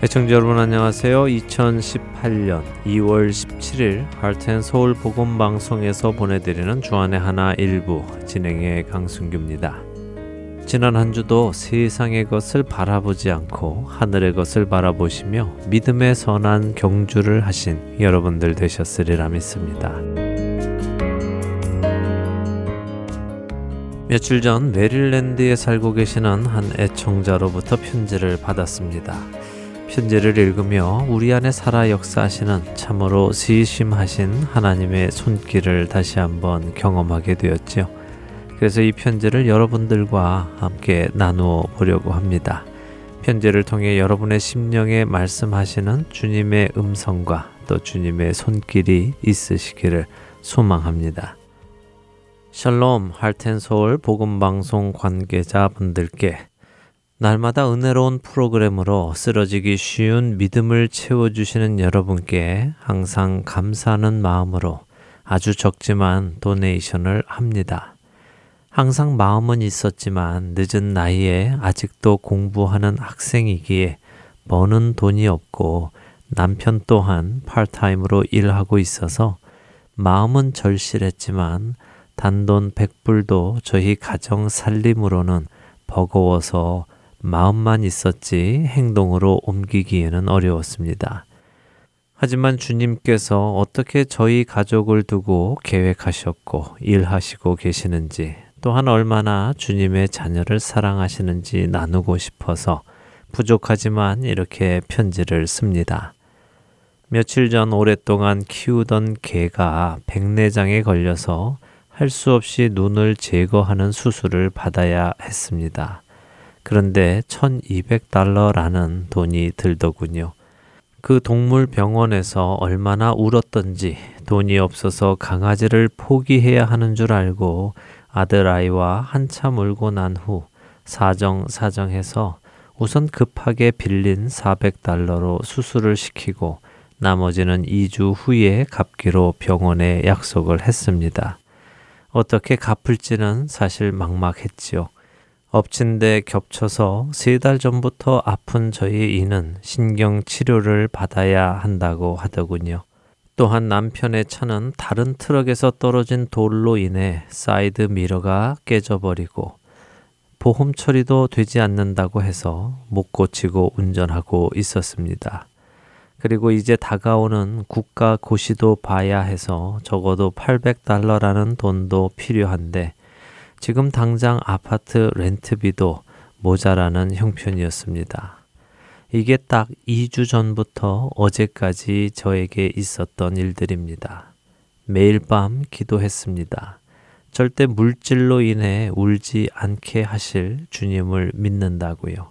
애청자 여러분 안녕하세요. 2018년 2월 17일 할텐 서울 복음방송에서 보내드리는 주안의 하나 일부 진행의 강순규입니다. 지난 한 주도 세상의 것을 바라보지 않고 하늘의 것을 바라보시며 믿음의 선한 경주를 하신 여러분들 되셨으리라 믿습니다. 며칠 전 메릴랜드에 살고 계시는 한 애청자로부터 편지를 받았습니다. 편지를 읽으며 우리 안에 살아 역사하시는 참으로 시심하신 하나님의 손길을 다시 한번 경험하게 되었지요. 그래서 이 편지를 여러분들과 함께 나누어 보려고 합니다. 편지를 통해 여러분의 심령에 말씀하시는 주님의 음성과 또 주님의 손길이 있으시기를 소망합니다. 샬롬 할텐서울 복음방송 관계자분들께 날마다 은혜로운 프로그램으로 쓰러지기 쉬운 믿음을 채워주시는 여러분께 항상 감사하는 마음으로 아주 적지만 도네이션을 합니다. 항상 마음은 있었지만 늦은 나이에 아직도 공부하는 학생이기에 버는 돈이 없고 남편 또한 팔타임으로 일하고 있어서 마음은 절실했지만 단돈 100불도 저희 가정 살림으로는 버거워서 마음만 있었지 행동으로 옮기기에는 어려웠습니다. 하지만 주님께서 어떻게 저희 가족을 두고 계획하셨고 일하시고 계시는지 또한 얼마나 주님의 자녀를 사랑하시는지 나누고 싶어서 부족하지만 이렇게 편지를 씁니다. 며칠 전 오랫동안 키우던 개가 백내장에 걸려서 할 수 없이 눈을 제거하는 수술을 받아야 했습니다. 그런데 1200달러라는 돈이 들더군요. 그 동물 병원에서 얼마나 울었던지 돈이 없어서 강아지를 포기해야 하는 줄 알고 아들 아이와 한참 울고 난 후 사정사정해서 우선 급하게 빌린 400달러로 수술을 시키고 나머지는 2주 후에 갚기로 병원에 약속을 했습니다. 어떻게 갚을지는 사실 막막했지요. 엎친 데 겹쳐서 세 달 전부터 아픈 저희 이는 신경 치료를 받아야 한다고 하더군요. 또한 남편의 차는 다른 트럭에서 떨어진 돌로 인해 사이드 미러가 깨져버리고 보험 처리도 되지 않는다고 해서 못 고치고 운전하고 있었습니다. 그리고 이제 다가오는 국가 고시도 봐야 해서 적어도 800달러라는 돈도 필요한데 지금 당장 아파트 렌트비도 모자라는 형편이었습니다. 이게 딱 2주 전부터 어제까지 저에게 있었던 일들입니다. 매일 밤 기도했습니다. 절대 물질로 인해 울지 않게 하실 주님을 믿는다고요.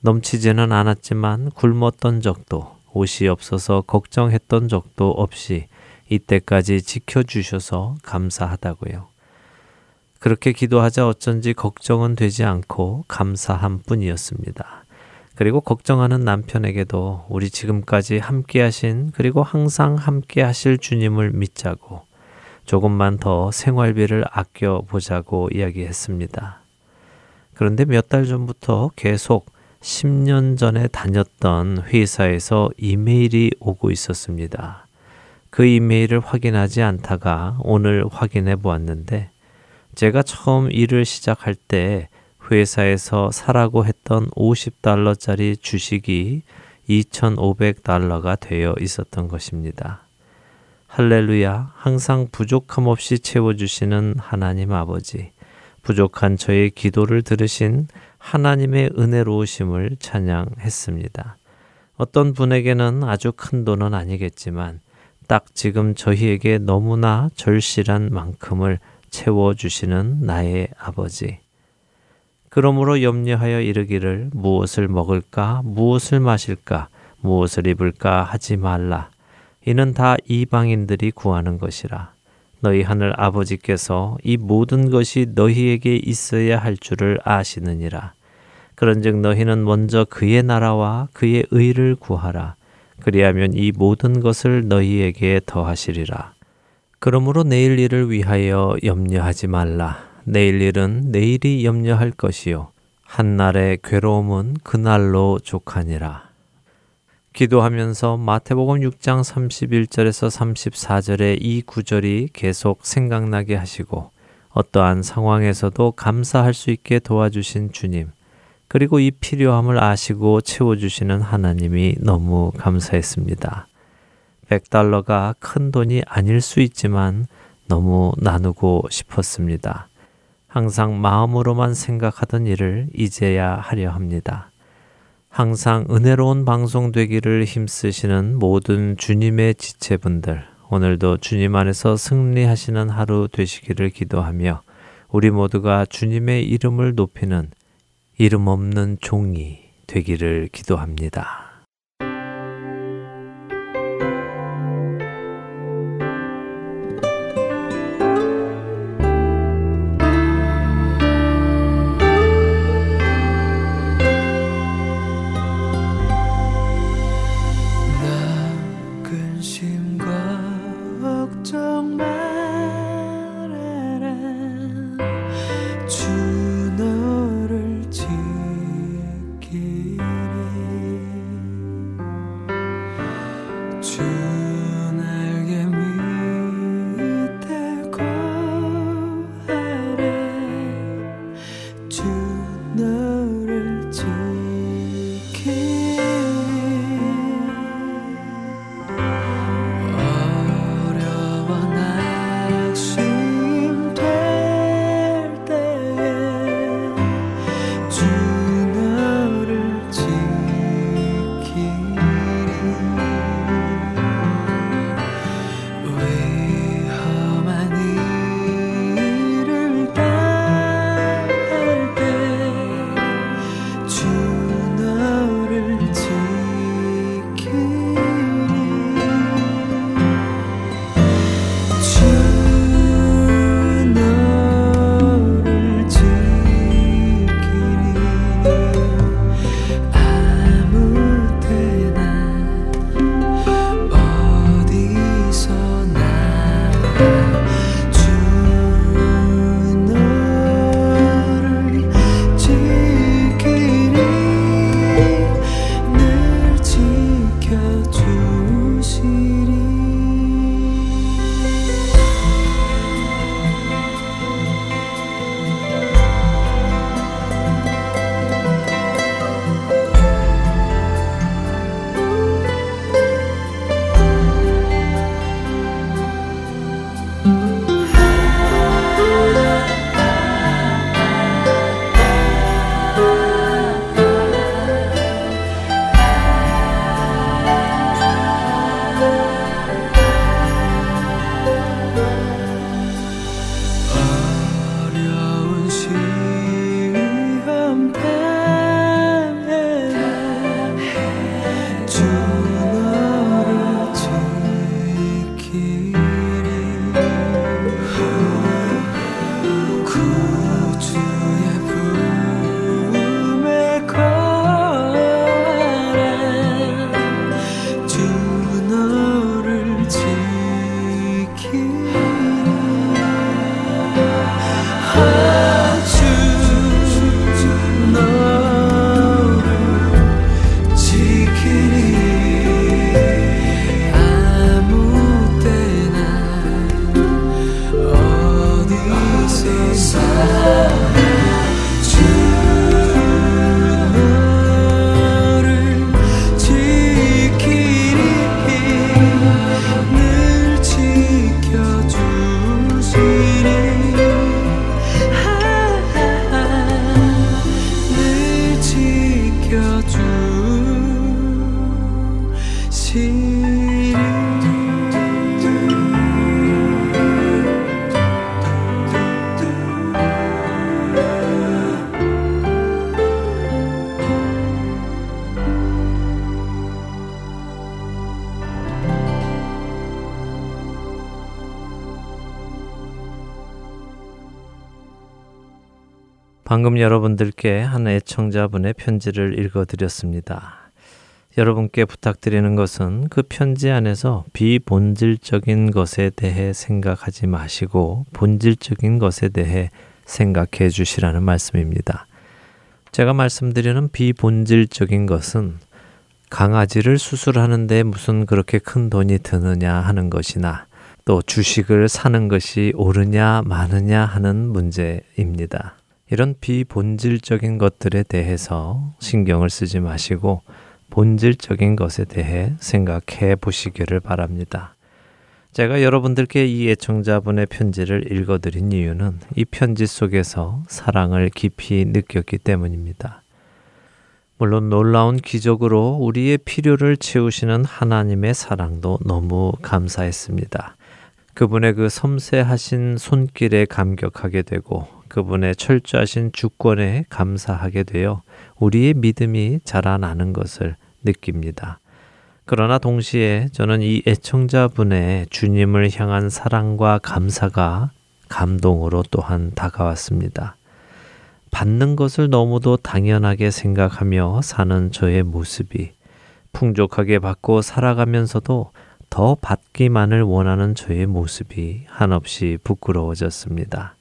넘치지는 않았지만 굶었던 적도 옷이 없어서 걱정했던 적도 없이 이때까지 지켜주셔서 감사하다고요. 그렇게 기도하자 어쩐지 걱정은 되지 않고 감사함 뿐이었습니다. 그리고 걱정하는 남편에게도 우리 지금까지 함께 하신 그리고 항상 함께 하실 주님을 믿자고 조금만 더 생활비를 아껴 보자고 이야기했습니다. 그런데 몇 달 전부터 계속 10년 전에 다녔던 회사에서 이메일이 오고 있었습니다. 그 이메일을 확인하지 않다가 오늘 확인해 보았는데 제가 처음 일을 시작할 때 회사에서 사라고 했던 50달러짜리 주식이 2,500달러가 되어 있었던 것입니다. 할렐루야, 항상 부족함 없이 채워주시는 하나님 아버지, 부족한 저의 기도를 들으신 하나님의 은혜로우심을 찬양했습니다. 어떤 분에게는 아주 큰 돈은 아니겠지만, 딱 지금 저희에게 너무나 절실한 만큼을 채워주시는 나의 아버지. 그러므로 염려하여 이르기를 무엇을 먹을까, 무엇을 마실까, 무엇을 입을까 하지 말라. 이는 다 이방인들이 구하는 것이라. 너희 하늘 아버지께서 이 모든 것이 너희에게 있어야 할 줄을 아시느니라. 그런즉 너희는 먼저 그의 나라와 그의 의를 구하라. 그리하면 이 모든 것을 너희에게 더하시리라. 그러므로 내일 일을 위하여 염려하지 말라. 내일 일은 내일이 염려할 것이요. 한날의 괴로움은 그날로 족하니라. 기도하면서 마태복음 6장 31절에서 34절의 이 구절이 계속 생각나게 하시고 어떠한 상황에서도 감사할 수 있게 도와주신 주님, 그리고 이 필요함을 아시고 채워주시는 하나님이 너무 감사했습니다. 100달러가 큰 돈이 아닐 수 있지만 너무 나누고 싶었습니다. 항상 마음으로만 생각하던 일을 이제야 하려 합니다. 항상 은혜로운 방송 되기를 힘쓰시는 모든 주님의 지체분들, 오늘도 주님 안에서 승리하시는 하루 되시기를 기도하며 우리 모두가 주님의 이름을 높이는 이름 없는 종이 되기를 기도합니다. 방금 여러분들께 한 애청자분의 편지를 읽어드렸습니다. 여러분께 부탁드리는 것은 그 편지 안에서 비본질적인 것에 대해 생각하지 마시고 본질적인 것에 대해 생각해 주시라는 말씀입니다. 제가 말씀드리는 비본질적인 것은 강아지를 수술하는데 무슨 그렇게 큰 돈이 드느냐 하는 것이나 또 주식을 사는 것이 옳으냐 마느냐 하는 문제입니다. 이런 비본질적인 것들에 대해서 신경을 쓰지 마시고 본질적인 것에 대해 생각해 보시기를 바랍니다. 제가 여러분들께 이 애청자분의 편지를 읽어드린 이유는 이 편지 속에서 사랑을 깊이 느꼈기 때문입니다. 물론 놀라운 기적으로 우리의 필요를 채우시는 하나님의 사랑도 너무 감사했습니다. 그분의 그 섬세하신 손길에 감격하게 되고 그분의 철저하신 주권에 감사하게 되어 우리의 믿음이 자라나는 것을 느낍니다. 그러나 동시에 저는 이 애청자분의 주님을 향한 사랑과 감사가 감동으로 또한 다가왔습니다. 받는 것을 너무도 당연하게 생각하며 사는 저의 모습이 풍족하게 받고 살아가면서도 더 받기만을 원하는 저의 모습이 한없이 부끄러워졌습니다.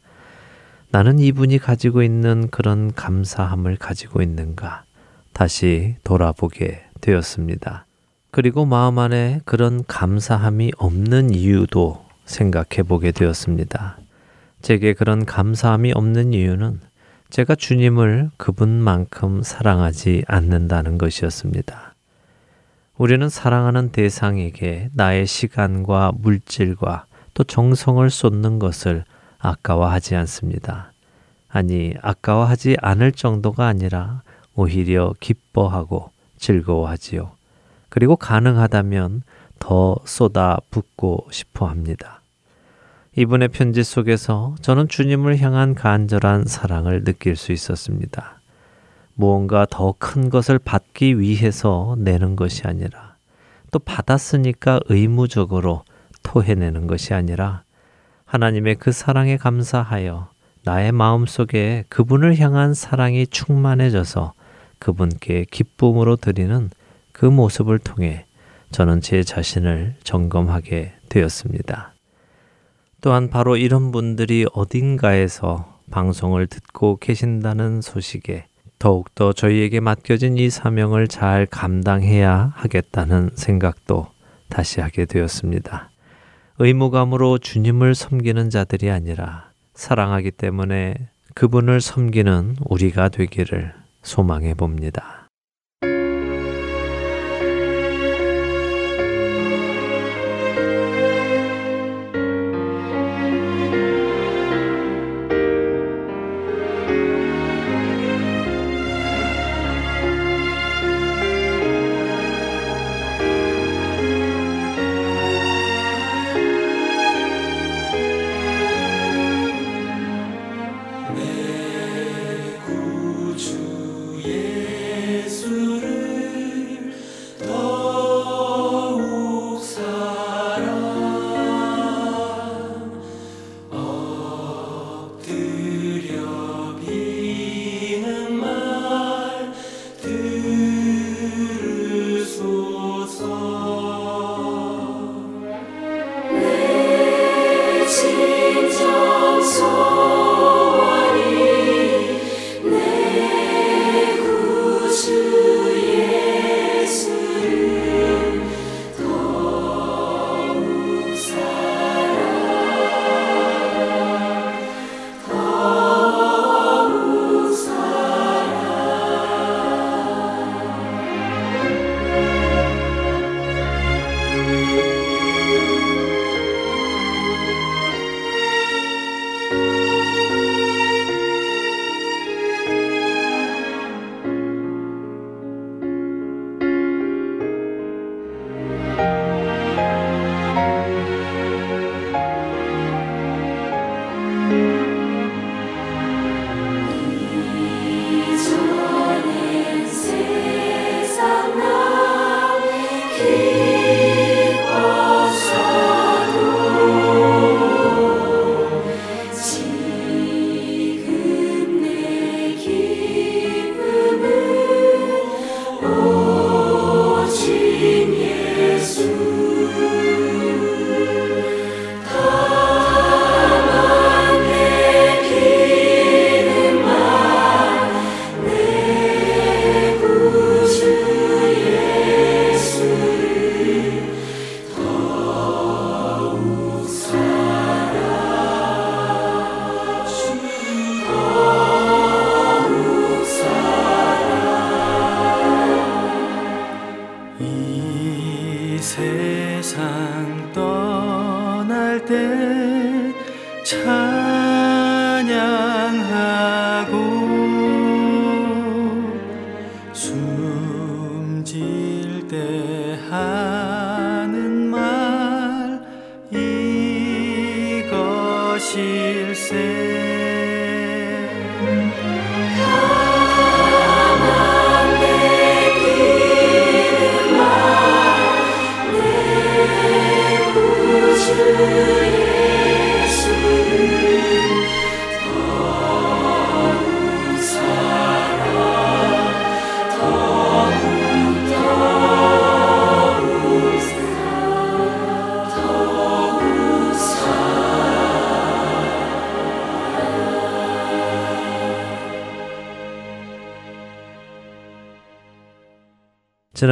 나는 이분이 가지고 있는 그런 감사함을 가지고 있는가 다시 돌아보게 되었습니다. 그리고 마음 안에 그런 감사함이 없는 이유도 생각해 보게 되었습니다. 제게 그런 감사함이 없는 이유는 제가 주님을 그분만큼 사랑하지 않는다는 것이었습니다. 우리는 사랑하는 대상에게 나의 시간과 물질과 또 정성을 쏟는 것을 아까워하지 않습니다. 아니, 아까워하지 않을 정도가 아니라 오히려 기뻐하고 즐거워하지요. 그리고 가능하다면 더 쏟아 붓고 싶어 합니다. 이분의 편지 속에서 저는 주님을 향한 간절한 사랑을 느낄 수 있었습니다. 무언가 더 큰 것을 받기 위해서 내는 것이 아니라 또 받았으니까 의무적으로 토해내는 것이 아니라 하나님의 그 사랑에 감사하여 나의 마음 속에 그분을 향한 사랑이 충만해져서 그분께 기쁨으로 드리는 그 모습을 통해 저는 제 자신을 점검하게 되었습니다. 또한 바로 이런 분들이 어딘가에서 방송을 듣고 계신다는 소식에 더욱더 저희에게 맡겨진 이 사명을 잘 감당해야 하겠다는 생각도 다시 하게 되었습니다. 의무감으로 주님을 섬기는 자들이 아니라 사랑하기 때문에 그분을 섬기는 우리가 되기를 소망해 봅니다.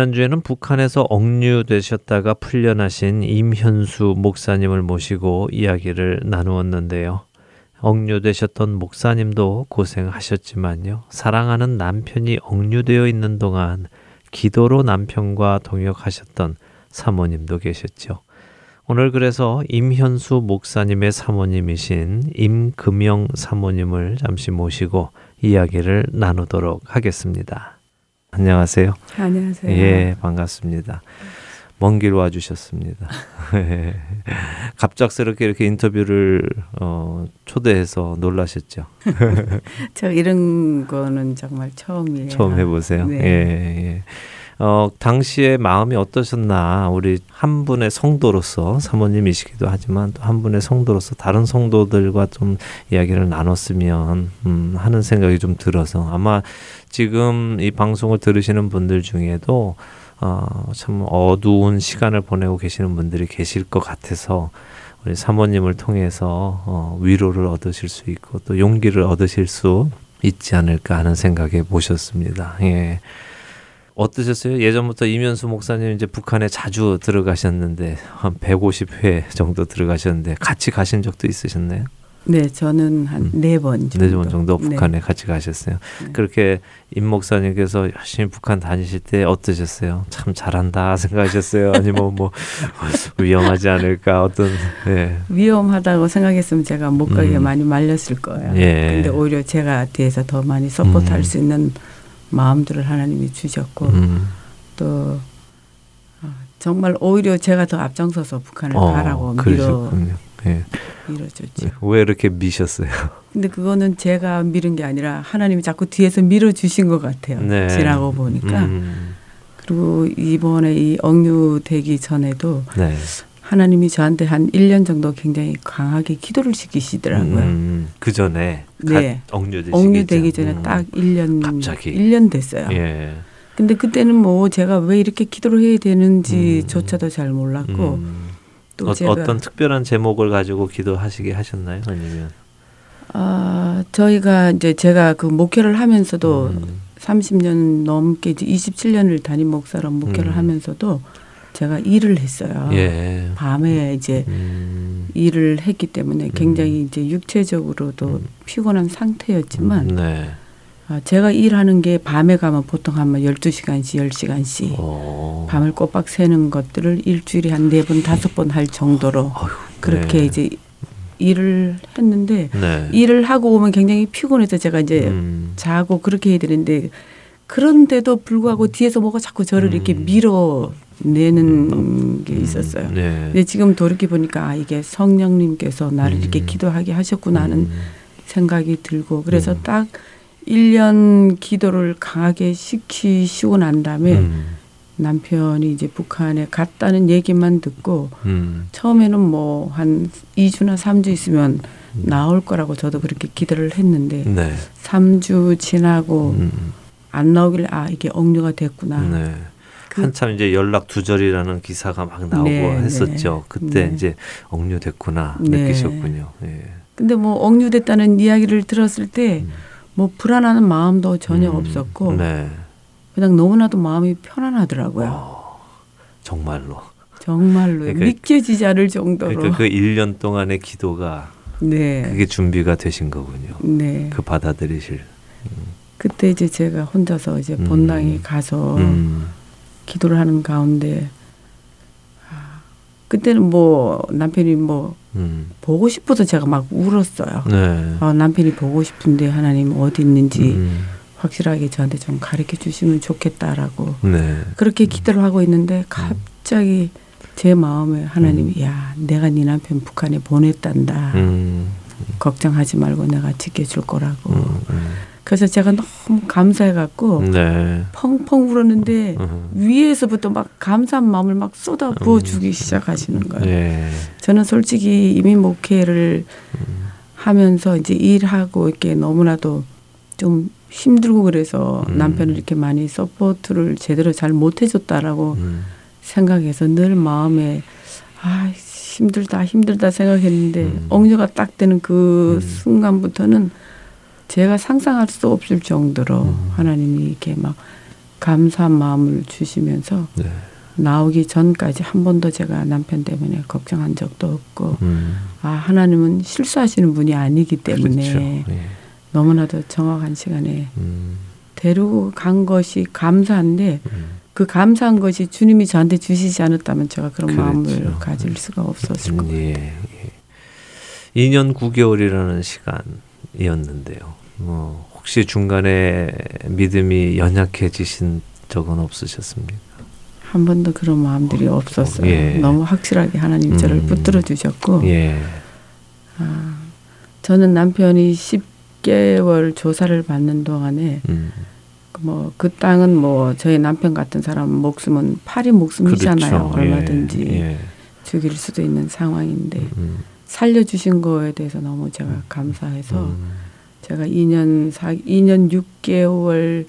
지난주에는 북한에서 억류되셨다가 풀려나신 임현수 목사님을 모시고 이야기를 나누었는데요. 억류되셨던 목사님도 고생하셨지만요. 사랑하는 남편이 억류되어 있는 동안 기도로 남편과 동역하셨던 사모님도 계셨죠. 오늘 그래서 임현수 목사님의 사모님이신 임금영 사모님을 잠시 모시고 이야기를 나누도록 하겠습니다. 안녕하세요. 안녕하세요. 예, 반갑습니다. 먼길 와주셨습니다. 갑작스럽게 이렇게 인터뷰를 어, 초대해서 놀라셨죠? 저 이런 거는 정말 처음이에요. 처음 해보세요. 네. 예, 예. 어, 당시에 마음이 어떠셨나 우리 한 분의 성도로서 사모님이시기도 하지만 또 한 분의 성도로서 다른 성도들과 좀 이야기를 나눴으면 음, 하는 생각이 좀 들어서 아마 지금 이 방송을 들으시는 분들 중에도 어, 참 어두운 시간을 보내고 계시는 분들이 계실 것 같아서 우리 사모님을 통해서 어, 위로를 얻으실 수 있고 또 용기를 얻으실 수 있지 않을까 하는 생각에 모셨습니다. 예. 어떠셨어요? 예전부터 이면수 목사님 이제 북한에 자주 들어가셨는데 한 150회 정도 들어가셨는데 같이 가신 적도 있으셨나요? 네, 저는 한 네번 음. 정도. 네번 정도 네. 북한에 네. 같이 가셨어요. 네. 그렇게 임 목사님께서 열심히 북한 다니실 때 어떠셨어요? 참 잘한다 생각하셨어요? 아니면 뭐 위험하지 않을까 어떤 네. 위험하다고 생각했으면 제가 못 가게 음. 많이 말렸을 거예요. 예. 근데 오히려 제가 뒤에서 더 많이 서포트할 음. 수 있는 마음들을 하나님이 주셨고 음. 또 어, 정말 오히려 제가 더 앞장서서 북한을 어, 가라고 밀어 예. 밀어줬죠. 네. 왜 이렇게 미셨어요? 근데 그거는 제가 밀은 게 아니라 하나님이 자꾸 뒤에서 밀어주신 것 같아요. 네. 지나고 보니까. 음. 그리고 이번에 이 억류되기 전에도 네. 하나님이 저한테 한 1년 정도 굉장히 강하게 기도를 시키시더라고요. 음, 그 전에 네. 억류되기, 전에 음. 딱 1년 갑자기 1년 됐어요. 예. 근데 그때는 뭐 제가 왜 이렇게 기도를 해야 되는지조차도 음. 잘 몰랐고 음. 또 어, 제가 어떤 특별한 제목을 가지고 기도하시게 하셨나요? 아니면 아 저희가 이제 제가 그 목회를 하면서도 음. 30년 넘게 이제 27년을 담임 목사로 목회를 음. 하면서도 제가 일을 했어요. 예. 밤에 이제 음. 일을 했기 때문에 굉장히 음. 이제 육체적으로도 음. 피곤한 상태였지만 네. 아, 제가 일하는 게 밤에 가면 보통 한 12시간씩 10시간씩 오. 밤을 꼬박 새는 것들을 일주일에 한 네 번, 다섯 번 할 정도로 어휴, 그렇게 네. 이제 일을 했는데 네. 일을 하고 오면 굉장히 피곤해서 제가 이제 음. 자고 그렇게 해야 되는데 그런데도 불구하고 뒤에서 뭐가 자꾸 저를 음. 이렇게 밀어 내는 음. 게 있었어요. 네. 근데 지금 돌이켜 보니까 아 이게 성령님께서 나를 음. 이렇게 기도하게 하셨구나 하는 음. 생각이 들고 그래서 음. 딱 1년 기도를 강하게 시키시고 난 다음에 음. 남편이 이제 북한에 갔다는 얘기만 듣고 음. 처음에는 뭐 한 2주나 3주 있으면 나올 거라고 저도 그렇게 기대를 했는데 네. 3주 지나고 안 나오길래 아 이게 억류가 됐구나. 네. 그, 한참 이제 연락 두절이라는 기사가 막 나오고 네, 네. 했었죠. 네, 그때 네. 이제 억류됐구나 네. 느끼셨군요. 예. 근데 뭐 억류됐다는 이야기를 들었을 때뭐 음. 불안하는 마음도 전혀 음, 없었고 네. 그냥 너무나도 마음이 편안하더라고요. 어, 정말로. 정말로 그러니까, 믿겨지지 않을 정도로. 그러니까 그 1년 동안의 기도가 네. 그게 준비가 되신 거군요. 네. 그 받아들이실. 음. 그때 이제 제가 혼자서 이제 본당에 음. 가서 음. 기도를 하는 가운데 아, 그때는 뭐 남편이 뭐 음. 보고 싶어서 제가 막 울었어요. 네. 아, 남편이 보고 싶은데 하나님 어디 있는지 음. 확실하게 저한테 좀 가르쳐 주시면 좋겠다라고 네. 그렇게 기도를 하고 있는데 갑자기 제 마음에 하나님이 음. 야 내가 네 남편 북한에 보냈단다. 음. 걱정하지 말고 내가 지켜줄 거라고. 음, 음. 그래서 제가 너무 감사해갖고 네. 펑펑 울었는데 음. 위에서부터 막 감사한 마음을 막 쏟아 부어주기 음. 시작하시는 거예요. 네. 저는 솔직히 이민 목회를 음. 하면서 이제 일하고 이렇게 너무나도 좀 힘들고 그래서 음. 남편을 이렇게 많이 support를 제대로 잘 못해줬다라고 음. 생각해서 늘 마음에 아 힘들다 힘들다 생각했는데 음. 억류가 딱 되는 그 순간부터는 제가 상상할 수 없을 정도로 음. 하나님이 이렇게 막 감사한 마음을 주시면서 네. 나오기 전까지 한 번도 제가 남편 때문에 걱정한 적도 없고 음. 아 하나님은 실수하시는 분이 아니기 때문에 그렇죠. 예. 너무나도 정확한 시간에 음. 데리고 간 것이 감사한데 음. 그 감사한 것이 주님이 저한테 주시지 않았다면 제가 그런 그렇죠. 마음을 가질 수가 없었을 거예요. 예, 예. 2년 9개월이라는 시간이었는데요. 뭐 혹시 중간에 믿음이 연약해지신 적은 없으셨습니까? 한 번도 그런 마음들이 없었어요. 예. 너무 확실하게 하나님 저를 음. 붙들어 주셨고, 예. 아, 저는 남편이 10개월 조사를 받는 동안에 음. 뭐그 땅은 뭐 저희 남편 같은 사람 목숨은 파리 목숨이잖아요. 그렇죠. 얼마든지 예. 죽일 수도 있는 상황인데 음. 살려주신 거에 대해서 너무 제가 음. 감사해서. 음. 제가 2년 4 2년 6개월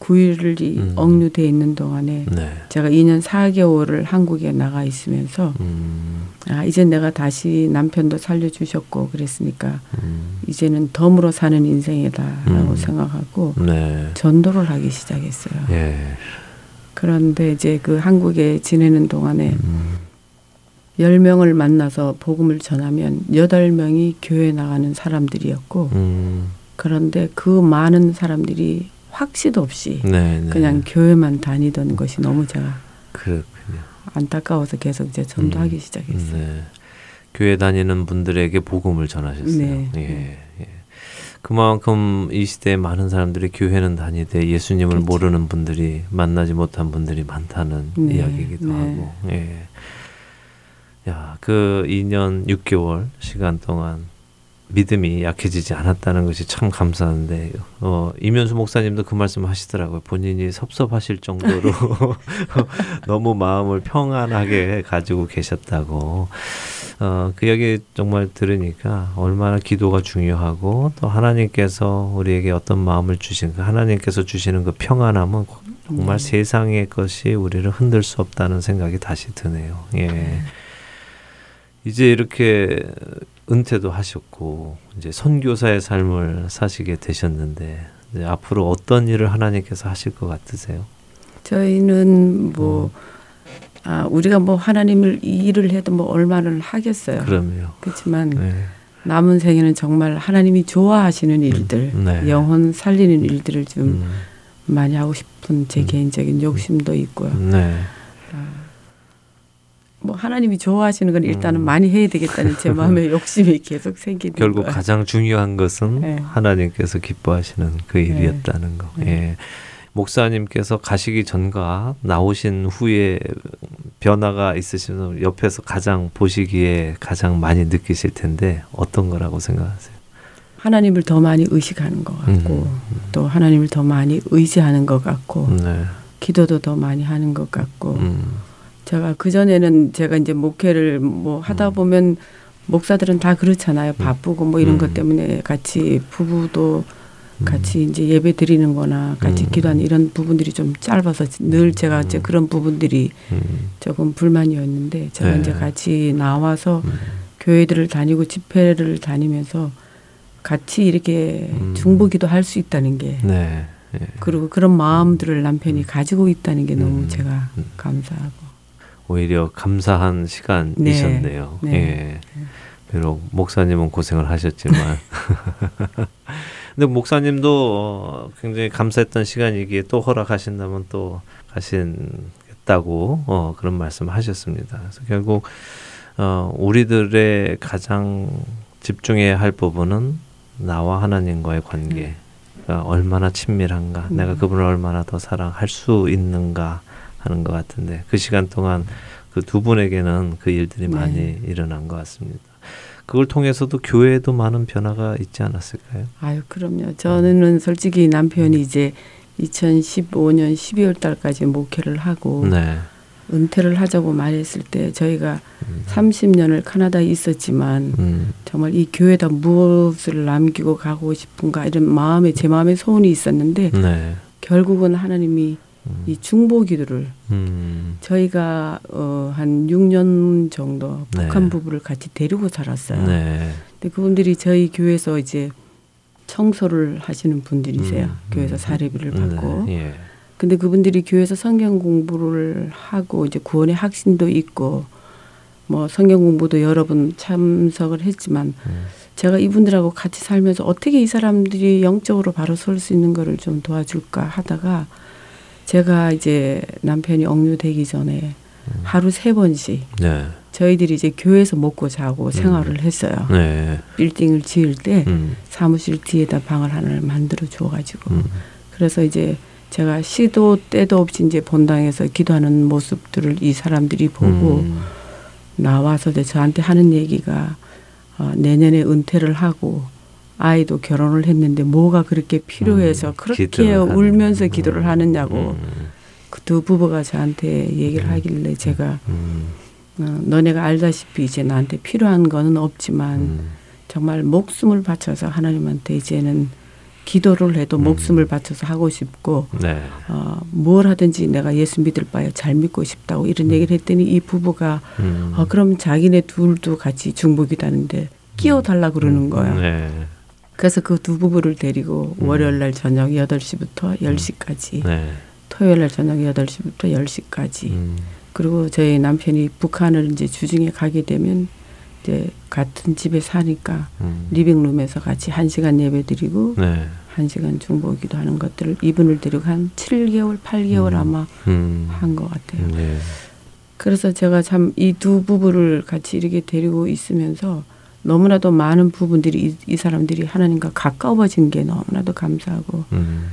9일이 음. 억류돼 있는 동안에 네. 제가 2년 4개월을 한국에 나가 있으면서 음. 아 이제 내가 다시 남편도 살려주셨고 그랬으니까 음. 이제는 덤으로 사는 인생이다라고 음. 생각하고 네. 전도를 하기 시작했어요. 예. 그런데 이제 그 한국에 지내는 동안에 음. 10명을 만나서 복음을 전하면 8명이 교회 나가는 사람들이었고 음. 그런데 그 많은 사람들이 확시도 없이 네네. 네. 그냥 교회만 다니던 것이 너무 제가 그렇군요. 안타까워서 계속 이제 전도하기 음. 시작했어요. 네. 교회 다니는 분들에게 복음을 전하셨어요. 네. 예. 네. 예. 그만큼 이 시대에 많은 사람들이 교회는 다니되 예수님을 그렇죠. 모르는 분들이 만나지 못한 분들이 많다는 네. 이야기이기도 네. 하고. 예. 야, 그 2년 6개월 시간 동안 믿음이 약해지지 않았다는 것이 참 감사한데 어, 이면수 목사님도 그 말씀 하시더라고요. 본인이 섭섭하실 정도로 너무 마음을 평안하게 가지고 계셨다고. 어, 그 얘기 정말 들으니까 얼마나 기도가 중요하고 또 하나님께서 우리에게 어떤 마음을 주신 그 하나님께서 주시는 그 평안함은 정말 음. 세상의 것이 우리를 흔들 수 없다는 생각이 다시 드네요. 예. 네. 이제 이렇게 은퇴도 하셨고 이제 선교사의 삶을 사시게 되셨는데 앞으로 어떤 일을 하나님께서 하실 것 같으세요? 저희는 뭐 음. 아, 우리가 뭐 하나님을 일을 해도 뭐 얼마를 하겠어요. 그럼요. 그렇지만 네. 남은 생에는 정말 하나님이 좋아하시는 일들, 음, 네. 영혼 살리는 일들을 좀 음. 많이 하고 싶은 제 음. 개인적인 욕심도 있고요. 네. 뭐 하나님이 좋아하시는 건 일단은 음. 많이 해야 되겠다는 제 마음의 욕심이 계속 생기는 결국 거예요. 가장 중요한 것은 네. 하나님께서 기뻐하시는 그 네. 일이었다는 거. 네. 예. 목사님께서 가시기 전과 나오신 후에 변화가 있으시면 옆에서 가장 보시기에 가장 많이 느끼실 텐데 어떤 거라고 생각하세요? 하나님을 더 많이 의식하는 것 같고 음, 음. 또 하나님을 더 많이 의지하는 것 같고 네. 기도도 더 많이 하는 것 같고 음. 제가 그 전에는 제가 이제 목회를 뭐 하다 음. 보면 목사들은 다 그렇잖아요. 음. 바쁘고 뭐 이런 것 음. 때문에 같이 부부도 같이 이제 예배 드리는 거나 같이 기도하는 이런 부분들이 좀 짧아서 늘 제가 이제 그런 부분들이 조금 불만이었는데 제가 네. 이제 같이 나와서 교회들을 다니고 집회를 다니면서 같이 이렇게 중보기도 할 수 있다는 게 네. 네. 그리고 그런 마음들을 남편이 가지고 있다는 게 너무 제가 감사하고 오히려 감사한 시간이셨네요. 네. 네. 예. 비록 목사님은 고생을 하셨지만. 근데 목사님도 어, 굉장히 감사했던 시간이기에 또 허락하신다면 또 가신 했다고 어, 그런 말씀하셨습니다. 그래서 결국 어, 우리들의 가장 집중해야 할 부분은 나와 하나님과의 관계가 음. 얼마나 친밀한가, 음. 내가 그분을 얼마나 더 사랑할 수 있는가 하는 것 같은데 그 시간 동안 그 두 분에게는 그 일들이 네. 많이 일어난 것 같습니다. 그걸 통해서도 교회에도 많은 변화가 있지 않았을까요? 아유, 그럼요. 저는 솔직히 남편이 음. 이제 2015년 12월 달까지 목회를 하고 네. 은퇴를 하자고 말했을 때 저희가 음. 30년을 카나다에 있었지만 음. 정말 이 교회에다 무엇을 남기고 가고 싶은가 이런 마음에 제 마음에 소원이 있었는데 네. 결국은 하나님이 음. 이 중보 기도를 음. 저희가 어, 한 6년 정도 네. 북한 부부를 같이 데리고 살았어요. 네. 근데 그분들이 저희 교회에서 이제 청소를 하시는 분들이세요. 음. 교회에서 음. 사례비를 받고. 네. 예. 근데 그분들이 교회에서 성경 공부를 하고 이제 구원의 학신도 있고 뭐 성경 공부도 여러 번 참석을 했지만 음. 제가 이분들하고 같이 살면서 어떻게 이 사람들이 영적으로 바로 설 수 있는 거를 좀 도와줄까 하다가 제가 이제 남편이 억류되기 전에 음. 하루 세 번씩 네. 저희들이 이제 교회에서 먹고 자고 음. 생활을 했어요. 네. 빌딩을 지을 때 음. 사무실 뒤에다 방을 하나를 만들어 주어가지고 음. 그래서 이제 제가 시도 때도 없이 이제 본당에서 기도하는 모습들을 이 사람들이 보고 음. 나와서 저한테 하는 얘기가 어, 내년에 은퇴를 하고 아이도 결혼을 했는데 뭐가 그렇게 필요해서 음, 그렇게 울면서 하는, 기도를 하느냐고 음. 그두 부부가 저한테 얘기를 음, 하길래 제가 음. 어, 너네가 알다시피 이제 나한테 필요한 거는 없지만 음. 정말 목숨을 바쳐서 하나님한테 이제는 기도를 해도 음. 목숨을 바쳐서 하고 싶고 네. 어, 뭘 하든지 내가 예수 믿을 바에 잘 믿고 싶다고 이런 얘기를 했더니 이 부부가 어, 그럼 자기네 둘도 같이 중복이다는데 끼워달라 그러는 거예요. 네. 그래서 그 두 부부를 데리고 음. 월요일 날 저녁 여덟 시부터 열시까지 네. 토요일 날 저녁 여덟 시부터 열시까지 음. 그리고 저희 남편이 북한을 이제 주중에 가게 되면 이제 같은 집에 사니까 음. 리빙룸에서 같이 한 시간 예배 드리고 네. 한 시간 중보기도 하는 것들을 이분을 데리고 한 7개월, 8개월 음. 아마 음. 한것 같아요. 네. 그래서 제가 참 이 두 부부를 같이 이렇게 데리고 있으면서 너무나도 많은 부분들이 이, 이 사람들이 하나님과 가까워진 게 너무나도 감사하고 음.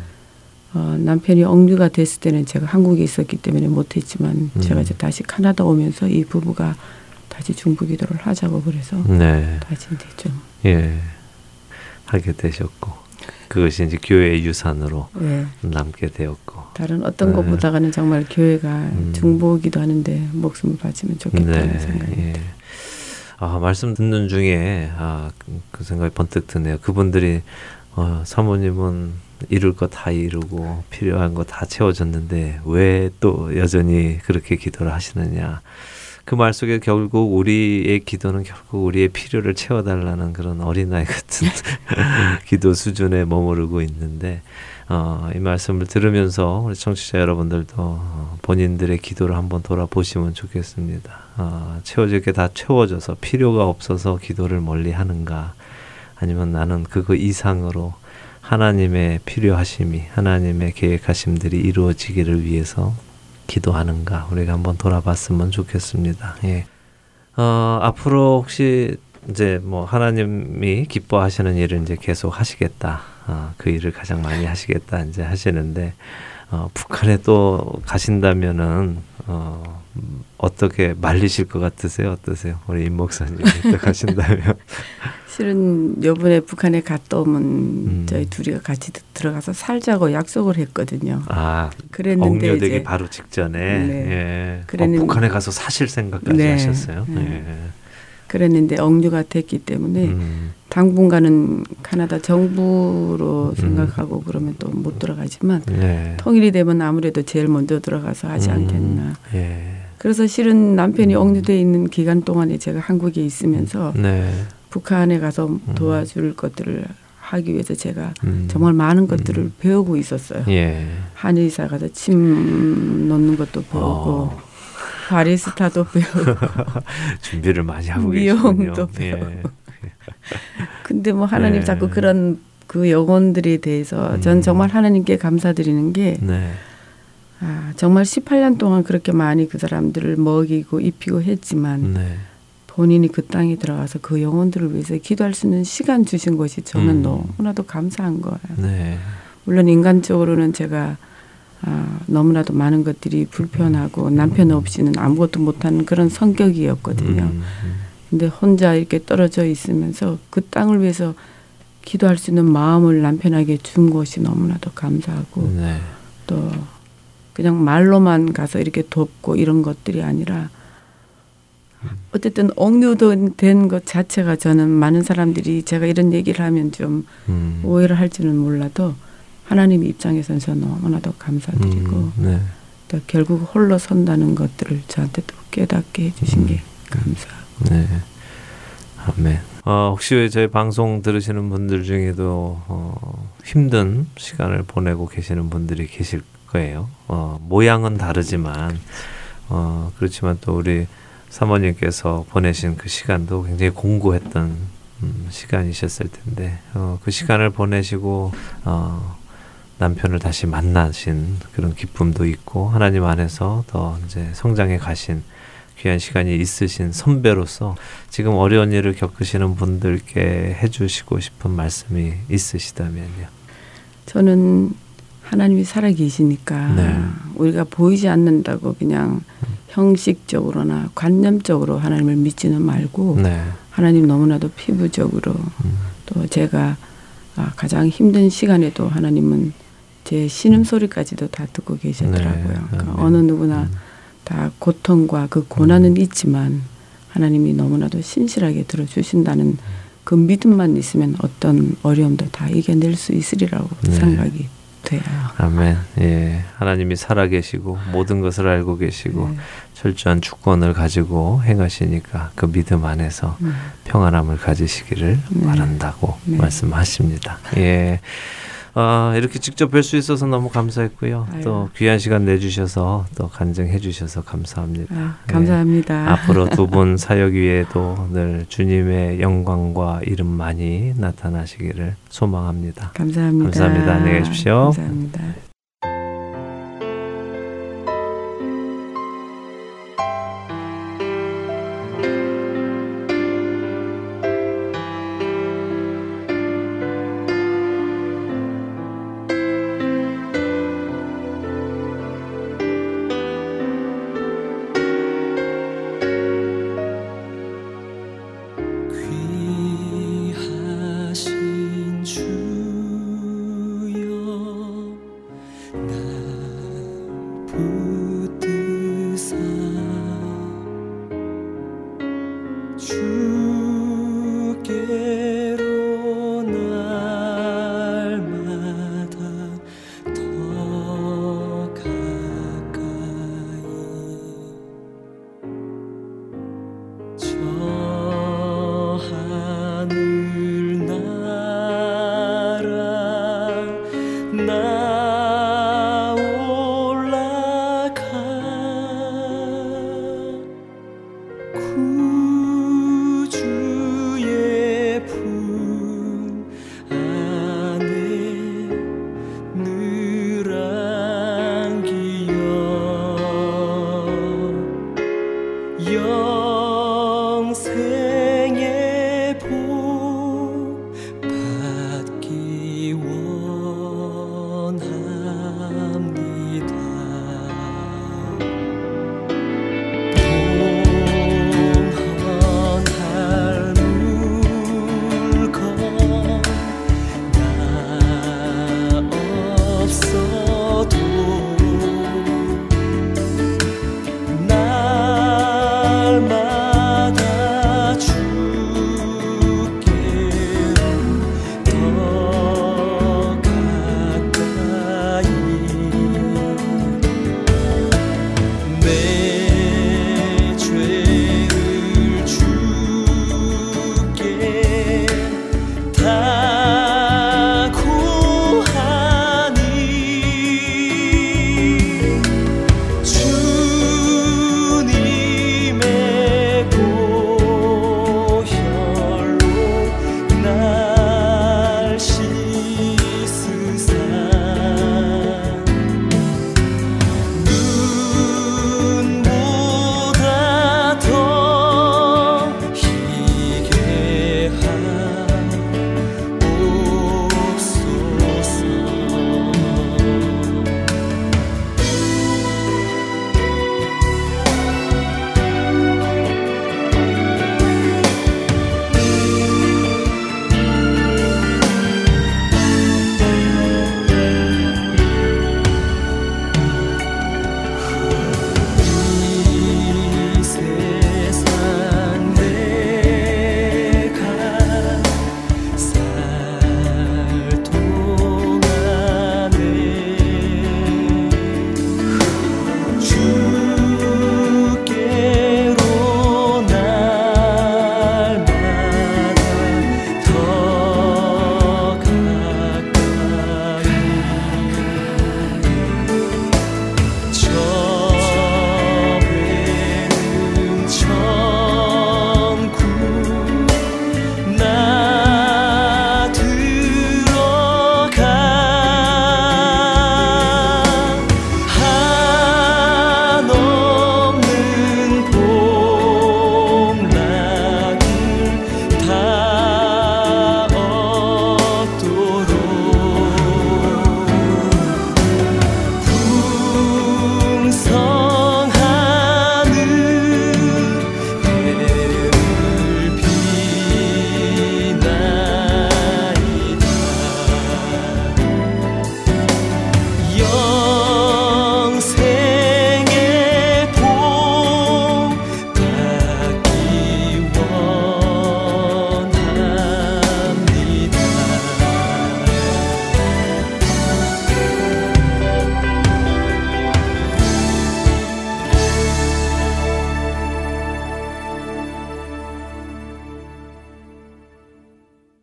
어, 남편이 억류가 됐을 때는 제가 한국에 있었기 때문에 못했지만 음. 제가 이제 다시 카나다 오면서 이 부부가 다시 중부기도를 하자고 그래서 네. 다시 이제 좀 예. 하게 되셨고 그것이 이제 교회의 유산으로 네. 남게 되었고 다른 어떤 네. 것보다는 정말 교회가 음. 중보기도 하는데 목숨을 바치면 좋겠다는 네. 생각입니다. 예. 아, 말씀 듣는 중에 아, 그, 그 생각이 번뜩 드네요. 그분들이 어, 사모님은 이룰 거 다 이루고 필요한 거 다 채워졌는데 왜 또 여전히 그렇게 기도를 하시느냐. 그 말 속에 결국 우리의 기도는 결국 우리의 필요를 채워달라는 그런 어린아이 같은 기도 수준에 머무르고 있는데 어, 이 말씀을 들으면서 우리 청취자 여러분들도 어, 본인들의 기도를 한번 돌아보시면 좋겠습니다. 어, 채워질 게 다 채워져서 필요가 없어서 기도를 멀리 하는가 아니면 나는 그거 이상으로 하나님의 필요하심이 하나님의 계획하심들이 이루어지기를 위해서 기도하는가 우리가 한번 돌아봤으면 좋겠습니다. 예. 어, 앞으로 혹시 이제 뭐 하나님이 기뻐하시는 일을 이제 계속 하시겠다. 어, 그 일을 가장 많이 하시겠다 이제 하시는데 어, 북한에 또 가신다면은 어, 어떻게 말리실 것 같으세요? 어떠세요? 우리 임 목사님이 또 가신다면 실은 요번에 북한에 갔다 오면 음. 저희 둘이 같이 들어가서 살자고 약속을 했거든요. 아, 그랬는데 억류되기 바로 직전에 네. 예. 그랬는데, 어, 북한에 가서 사실 생각까지 네. 하셨어요. 네. 예. 그랬는데 억류가 됐기 때문에 음. 당분간은 카나다 정부로 음. 생각하고 그러면 또 못 들어가지만 네. 통일이 되면 아무래도 제일 먼저 들어가서 하지 음. 않겠나. 예. 그래서 실은 남편이 음. 억류돼 있는 기간 동안에 제가 한국에 있으면서 네. 북한에 가서 음. 도와줄 것들을 하기 위해서 제가 음. 정말 많은 것들을 음. 배우고 있었어요. 예. 한의사 가서 침 놓는 것도 배우고 어. 바리스타도 배우고 준비를 많이 하고 계시군요. 미용도 배우고. 예. 근데 뭐 하나님 네. 자꾸 그런 그 영혼들에 대해서 음. 전 정말 하나님께 감사드리는 게 네. 아, 정말 18년 동안 그렇게 많이 그 사람들을 먹이고 입히고 했지만 네. 본인이 그 땅에 들어가서 그 영혼들을 위해서 기도할 수 있는 시간 주신 것이 저는 음. 너무나도 감사한 거예요. 네. 물론 인간적으로는 제가 아, 너무나도 많은 것들이 불편하고 남편 없이는 아무것도 못하는 그런 성격이었거든요. 음, 음. 근데 혼자 이렇게 떨어져 있으면서 그 땅을 위해서 기도할 수 있는 마음을 남편에게 준 것이 너무나도 감사하고 네. 또 그냥 말로만 가서 이렇게 돕고 이런 것들이 아니라 어쨌든 억류된 것 자체가 저는 많은 사람들이 제가 이런 얘기를 하면 좀 음. 오해를 할지는 몰라도 하나님 입장에서는 저는 너무나 도 감사드리고 음, 네. 또 결국 홀로 선다는 것들을 저한테 또 깨닫게 해주신 음. 게 감사하고. 네. 아멘. 어, 혹시 저희 방송 들으시는 분들 중에도 어, 힘든 시간을 보내고 계시는 분들이 계실 거예요. 어, 모양은 다르지만 어, 그렇지만 또 우리 사모님께서 보내신 그 시간도 굉장히 공고했던 음, 시간이셨을 텐데 어, 그 시간을 보내시고 어, 남편을 다시 만나신 그런 기쁨도 있고 하나님 안에서 더 이제 성장해 가신 귀한 시간이 있으신 선배로서 지금 어려운 일을 겪으시는 분들께 해주시고 싶은 말씀이 있으시다면요. 저는 하나님이 살아 계시니까 네. 우리가 보이지 않는다고 그냥 음. 형식적으로나 관념적으로 하나님을 믿지는 말고 네. 하나님 너무나도 피부적으로 음. 또 제가 아, 가장 힘든 시간에도 하나님은 제 신음소리까지도 다 듣고 계시더라고요. 네. 그러니까 어느 누구나 음. 다 고통과 그 고난은 음. 있지만 하나님이 너무나도 신실하게 들어주신다는 그 믿음만 있으면 어떤 어려움도 다 이겨낼 수 있으리라고 네. 생각이 돼요. 아멘. 예. 하나님이 살아계시고 모든 것을 알고 계시고 네. 철저한 주권을 가지고 행하시니까 그 믿음 안에서 네. 평안함을 가지시기를 네. 바란다고 네. 말씀하십니다. 예. 어, 이렇게 직접 뵐 수 있어서 너무 감사했고요. 아유. 또 귀한 시간 내주셔서 또 간증해 주셔서 감사합니다. 아유, 감사합니다. 네. 앞으로 두 분 사역 위에도 늘 주님의 영광과 이름만이 나타나시기를 소망합니다. 감사합니다. 감사합니다. 안녕히 계십시오. 감사합니다.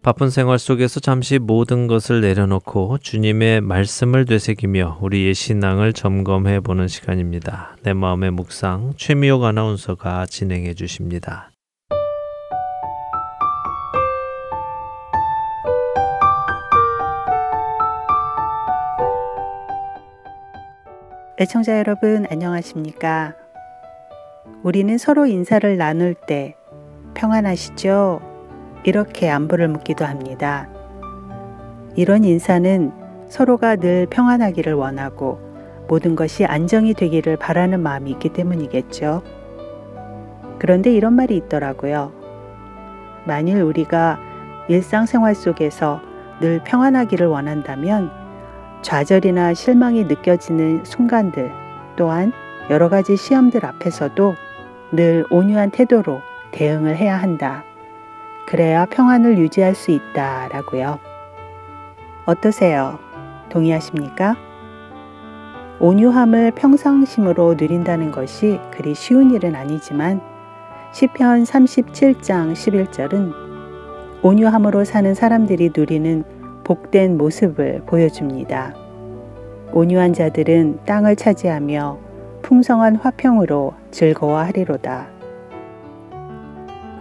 바쁜 생활 속에서 잠시 모든 것을 내려놓고 주님의 말씀을 되새기며 우리의 신앙을 점검해 보는 시간입니다. 내 마음의 묵상 최미옥 아나운서가 진행해 주십니다. 애청자 여러분 안녕하십니까? 우리는 서로 인사를 나눌 때 평안하시죠? 이렇게 안부를 묻기도 합니다. 이런 인사는 서로가 늘 평안하기를 원하고 모든 것이 안정이 되기를 바라는 마음이 있기 때문이겠죠. 그런데 이런 말이 있더라고요. 만일 우리가 일상생활 속에서 늘 평안하기를 원한다면 좌절이나 실망이 느껴지는 순간들 또한 여러 가지 시험들 앞에서도 늘 온유한 태도로 대응을 해야 한다. 그래야 평안을 유지할 수 있다라고요. 어떠세요? 동의하십니까? 온유함을 평상심으로 누린다는 것이 그리 쉬운 일은 아니지만 시편 37장 11절은 온유함으로 사는 사람들이 누리는 복된 모습을 보여줍니다. 온유한 자들은 땅을 차지하며 풍성한 화평으로 즐거워하리로다.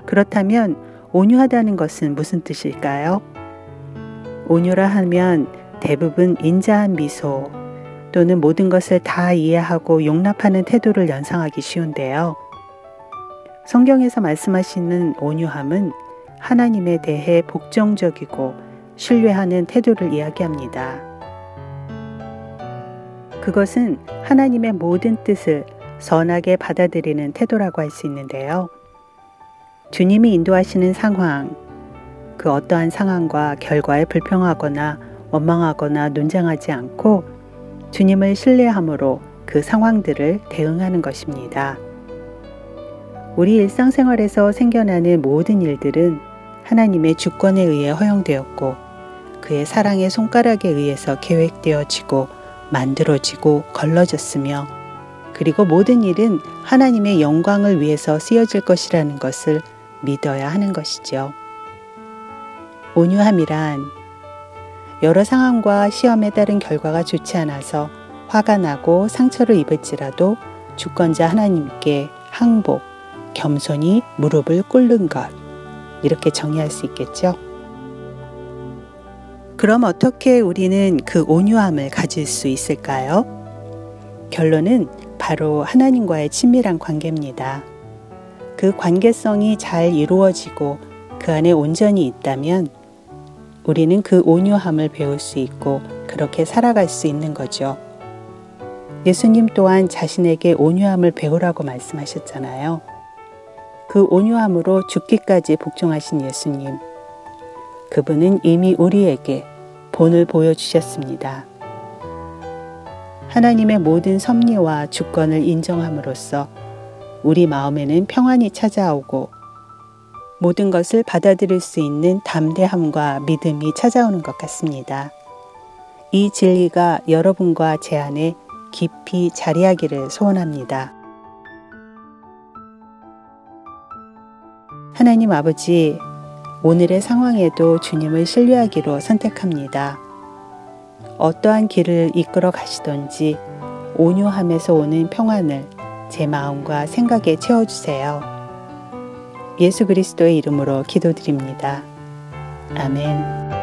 그렇다면 온유하다는 것은 무슨 뜻일까요? 온유라 하면 대부분 인자한 미소 또는 모든 것을 다 이해하고 용납하는 태도를 연상하기 쉬운데요. 성경에서 말씀하시는 온유함은 하나님에 대해 복종적이고 신뢰하는 태도를 이야기합니다. 그것은 하나님의 모든 뜻을 선하게 받아들이는 태도라고 할 수 있는데요. 주님이 인도하시는 상황, 그 어떠한 상황과 결과에 불평하거나 원망하거나 논장하지 않고 주님을 신뢰함으로 그 상황들을 대응하는 것입니다. 우리 일상생활에서 생겨나는 모든 일들은 하나님의 주권에 의해 허용되었고 그의 사랑의 손가락에 의해서 계획되어지고 만들어지고 걸러졌으며 그리고 모든 일은 하나님의 영광을 위해서 쓰여질 것이라는 것을 믿어야 하는 것이죠. 온유함이란 여러 상황과 시험에 따른 결과가 좋지 않아서 화가 나고 상처를 입을지라도 주권자 하나님께 항복, 겸손히 무릎을 꿇는 것. 이렇게 정의할 수 있겠죠. 그럼 어떻게 우리는 그 온유함을 가질 수 있을까요? 결론은 바로 하나님과의 친밀한 관계입니다. 그 관계성이 잘 이루어지고 그 안에 온전히 있다면 우리는 그 온유함을 배울 수 있고 그렇게 살아갈 수 있는 거죠. 예수님 또한 자신에게 온유함을 배우라고 말씀하셨잖아요. 그 온유함으로 죽기까지 복종하신 예수님. 그분은 이미 우리에게 본을 보여주셨습니다. 하나님의 모든 섭리와 주권을 인정함으로써 우리 마음에는 평안이 찾아오고 모든 것을 받아들일 수 있는 담대함과 믿음이 찾아오는 것 같습니다. 이 진리가 여러분과 제 안에 깊이 자리하기를 소원합니다. 하나님 아버지, 오늘의 상황에도 주님을 신뢰하기로 선택합니다. 어떠한 길을 이끌어 가시던지 온유함에서 오는 평안을 제 마음과 생각에 채워주세요. 예수 그리스도의 이름으로 기도드립니다. 아멘.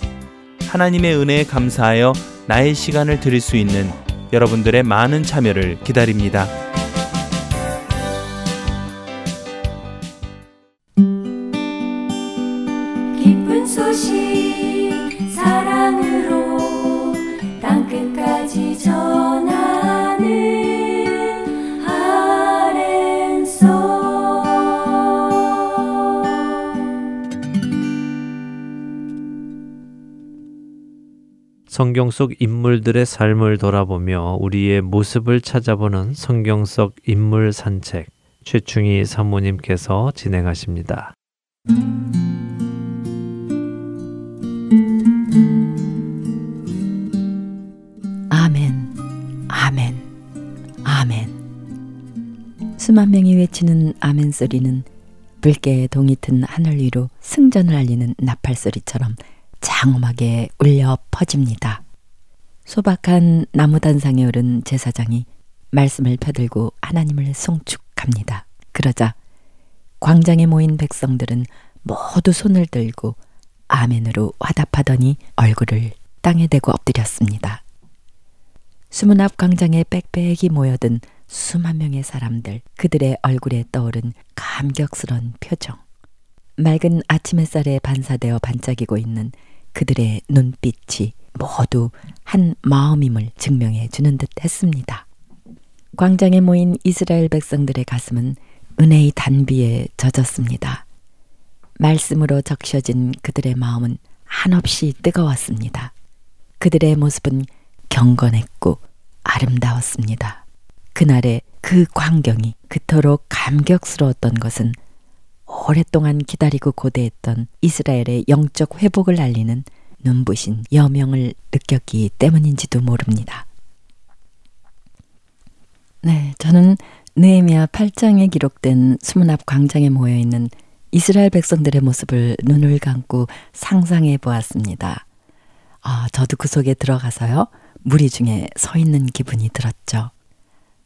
하나님의 은혜에 감사하여 나의 시간을 드릴 수 있는 여러분들의 많은 참여를 기다립니다. 성경 속 인물들의 삶을 돌아보며 우리의 모습을 찾아보는 성경 속 인물 산책 최충희 사모님께서 진행하십니다. 아멘, 아멘, 아멘. 수만 명이 외치는 아멘 소리는 붉게 동이 튼 하늘 위로 승전을 알리는 나팔 소리처럼 장엄하게 울려 퍼집니다. 소박한 나무 단상에 오른 제사장이 말씀을 펴들고 하나님을 송축합니다. 그러자 광장에 모인 백성들은 모두 손을 들고 아멘으로 화답하더니 얼굴을 땅에 대고 엎드렸습니다. 수문 앞 광장에 빽빽이 모여든 수만 명의 사람들, 그들의 얼굴에 떠오른 감격스런 표정. 맑은 아침 햇살에 반사되어 반짝이고 있는 그들의 눈빛이 모두 한 마음임을 증명해 주는 듯 했습니다. 광장에 모인 이스라엘 백성들의 가슴은 은혜의 단비에 젖었습니다. 말씀으로 적셔진 그들의 마음은 한없이 뜨거웠습니다. 그들의 모습은 경건했고 아름다웠습니다. 그날의 그 광경이 그토록 감격스러웠던 것은 오랫동안 기다리고 고대했던 이스라엘의 영적 회복을 알리는 눈부신 여명을 느꼈기 때문인지도 모릅니다. 네, 저는 느헤미야 8장에 기록된 수문 앞 광장에 모여 있는 이스라엘 백성들의 모습을 눈을 감고 상상해 보았습니다. 아, 저도 그 속에 들어가서요. 무리 중에 서 있는 기분이 들었죠.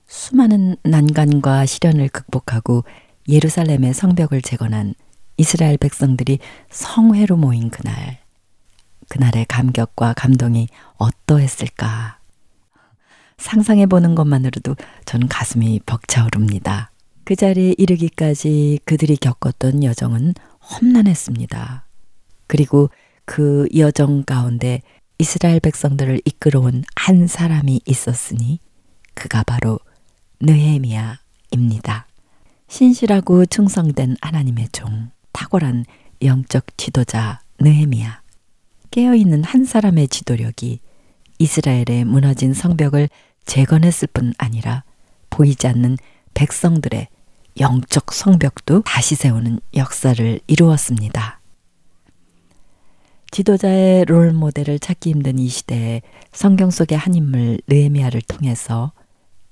수많은 난간과 시련을 극복하고 예루살렘의 성벽을 재건한 이스라엘 백성들이 성회로 모인 그날, 그날의 감격과 감동이 어떠했을까? 상상해 보는 것만으로도 전 가슴이 벅차오릅니다. 그 자리에 이르기까지 그들이 겪었던 여정은 험난했습니다. 그리고 그 여정 가운데 이스라엘 백성들을 이끌어온 한 사람이 있었으니 그가 바로 느헤미야입니다. 신실하고 충성된 하나님의 종, 탁월한 영적 지도자 느헤미야. 깨어있는 한 사람의 지도력이 이스라엘의 무너진 성벽을 재건했을 뿐 아니라 보이지 않는 백성들의 영적 성벽도 다시 세우는 역사를 이루었습니다. 지도자의 롤 모델을 찾기 힘든 이 시대에 성경 속의 한 인물 느헤미야를 통해서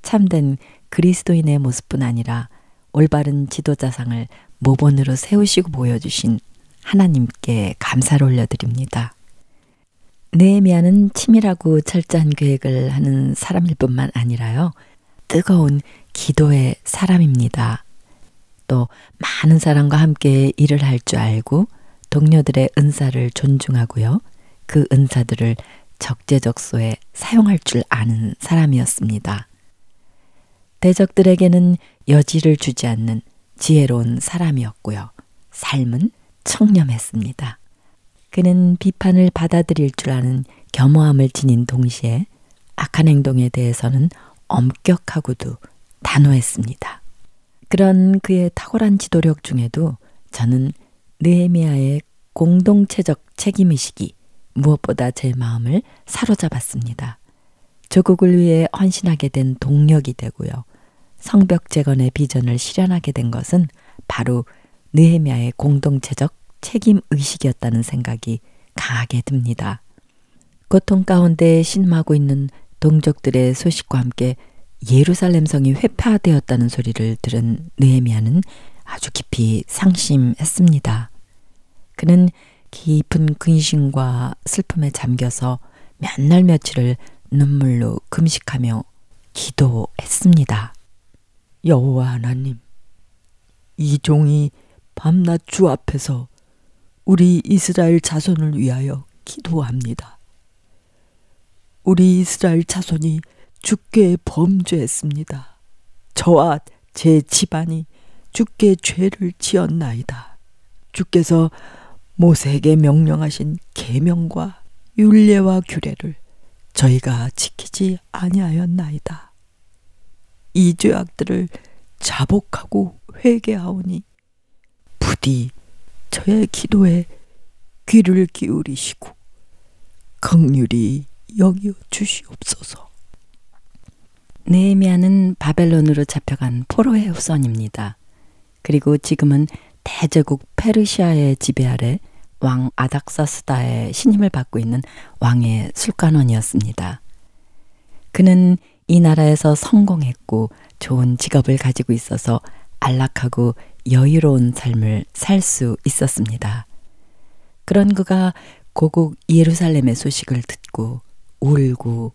참된 그리스도인의 모습뿐 아니라 올바른 지도자상을 모본으로 세우시고 보여주신 하나님께 감사를 올려드립니다. 느헤미야는 치밀하고 철저한 계획을 하는 사람일 뿐만 아니라요. 뜨거운 기도의 사람입니다. 또 많은 사람과 함께 일을 할 줄 알고 동료들의 은사를 존중하고요. 그 은사들을 적재적소에 사용할 줄 아는 사람이었습니다. 대적들에게는 여지를 주지 않는 지혜로운 사람이었고요. 삶은 청렴했습니다. 그는 비판을 받아들일 줄 아는 겸허함을 지닌 동시에 악한 행동에 대해서는 엄격하고도 단호했습니다. 그런 그의 탁월한 지도력 중에도 저는 느헤미야의 공동체적 책임의식이 무엇보다 제 마음을 사로잡았습니다. 조국을 위해 헌신하게 된 동력이 되고요. 성벽 재건의 비전을 실현하게 된 것은 바로 느헤미야의 공동체적 책임 의식이었다는 생각이 강하게 듭니다. 고통 가운데 신음하고 있는 동족들의 소식과 함께 예루살렘 성이 회파되었다는 소리를 들은 느헤미야는 아주 깊이 상심했습니다. 그는 깊은 근심과 슬픔에 잠겨서 몇 날 며칠을 눈물로 금식하며 기도했습니다. 여호와 하나님, 이 종이 밤낮 주 앞에서 우리 이스라엘 자손을 위하여 기도합니다. 우리 이스라엘 자손이 주께 범죄했습니다. 저와 제 집안이 주께 죄를 지었나이다. 주께서 모세에게 명령하신 계명과 율례와 규례를 저희가 지키지 아니하였나이다. 이 죄악들을 자복하고 회개하오니 부디 저의 기도에 귀를 기울이시고 긍휼히 여기어 주시옵소서. 네헤미야는 바벨론으로 잡혀간 포로의 후손입니다. 그리고 지금은 대제국 페르시아의 지배 아래 왕 아닥사스다의 신임을 받고 있는 왕의 술관원이었습니다. 그는 이 나라에서 성공했고 좋은 직업을 가지고 있어서 안락하고 여유로운 삶을 살 수 있었습니다. 그런 그가 고국 예루살렘의 소식을 듣고 울고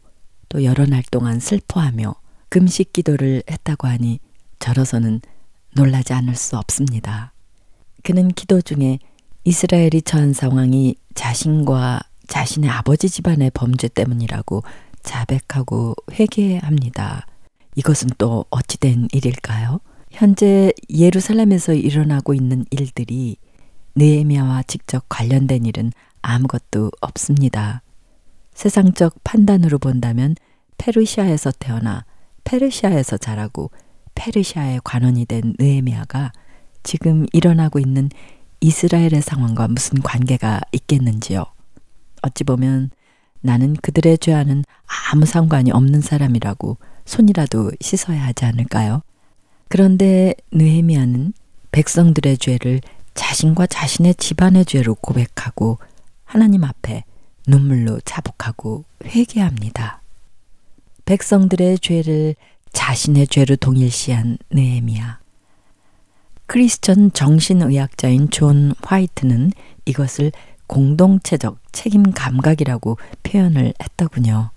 또 여러 날 동안 슬퍼하며 금식 기도를 했다고 하니 저로서는 놀라지 않을 수 없습니다. 그는 기도 중에 이스라엘이 처한 상황이 자신과 자신의 아버지 집안의 범죄 때문이라고 자백하고 회개합니다. 이것은 또 어찌된 일일까요? 현재 예루살렘에서 일어나고 있는 일들이 느헤미야와 직접 관련된 일은 아무것도 없습니다. 세상적 판단으로 본다면 페르시아에서 태어나 페르시아에서 자라고 페르시아의 관원이 된 느헤미야가 지금 일어나고 있는 이스라엘의 상황과 무슨 관계가 있겠는지요. 어찌 보면 나는 그들의 죄와는 아무 상관이 없는 사람이라고 손이라도 씻어야 하지 않을까요? 그런데 느헤미야는 백성들의 죄를 자신과 자신의 집안의 죄로 고백하고 하나님 앞에 눈물로 자복하고 회개합니다. 백성들의 죄를 자신의 죄로 동일시한 느헤미야. 크리스천 정신의학자인 존 화이트는 이것을 공동체적 책임 감각이라고 표현을 했더군요.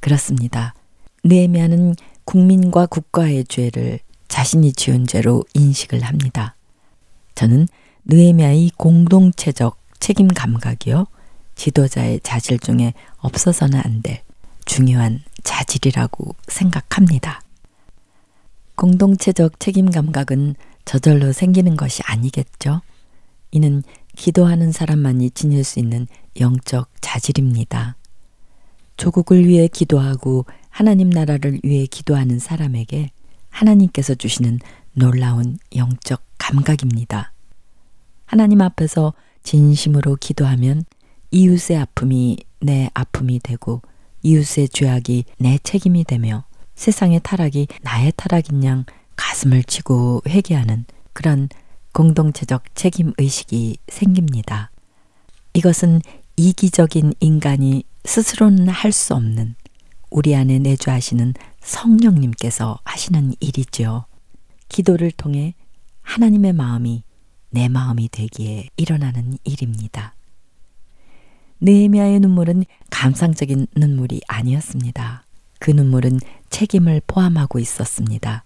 그렇습니다. 느헤미야는 국민과 국가의 죄를 자신이 지은 죄로 인식을 합니다. 저는 느헤미야의 공동체적 책임 감각이요 지도자의 자질 중에 없어서는 안 될 중요한 자질이라고 생각합니다. 공동체적 책임 감각은 저절로 생기는 것이 아니겠죠. 이는 기도하는 사람만이 지닐 수 있는 영적 자질입니다. 조국을 위해 기도하고 하나님 나라를 위해 기도하는 사람에게 하나님께서 주시는 놀라운 영적 감각입니다. 하나님 앞에서 진심으로 기도하면 이웃의 아픔이 내 아픔이 되고 이웃의 죄악이 내 책임이 되며 세상의 타락이 나의 타락인 양 가슴을 치고 회개하는 그런 공동체적 책임 의식이 생깁니다. 이것은 이기적인 인간이 스스로는 할 수 없는 우리 안에 내주하시는 성령님께서 하시는 일이죠. 기도를 통해 하나님의 마음이 내 마음이 되기에 일어나는 일입니다. 느헤미야의 눈물은 감상적인 눈물이 아니었습니다. 그 눈물은 책임을 포함하고 있었습니다.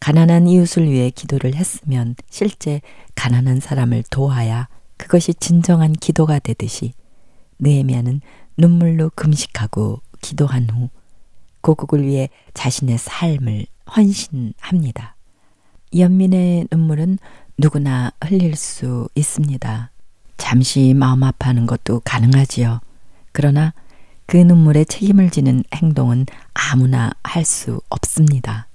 가난한 이웃을 위해 기도를 했으면 실제 가난한 사람을 도와야 그것이 진정한 기도가 되듯이 느헤미야는 눈물로 금식하고 기도한 후 고국을 위해 자신의 삶을 헌신합니다. 연민의 눈물은 누구나 흘릴 수 있습니다. 잠시 마음 아파하는 것도 가능하지요. 그러나 그 눈물에 책임을 지는 행동은 아무나 할 수 없습니다.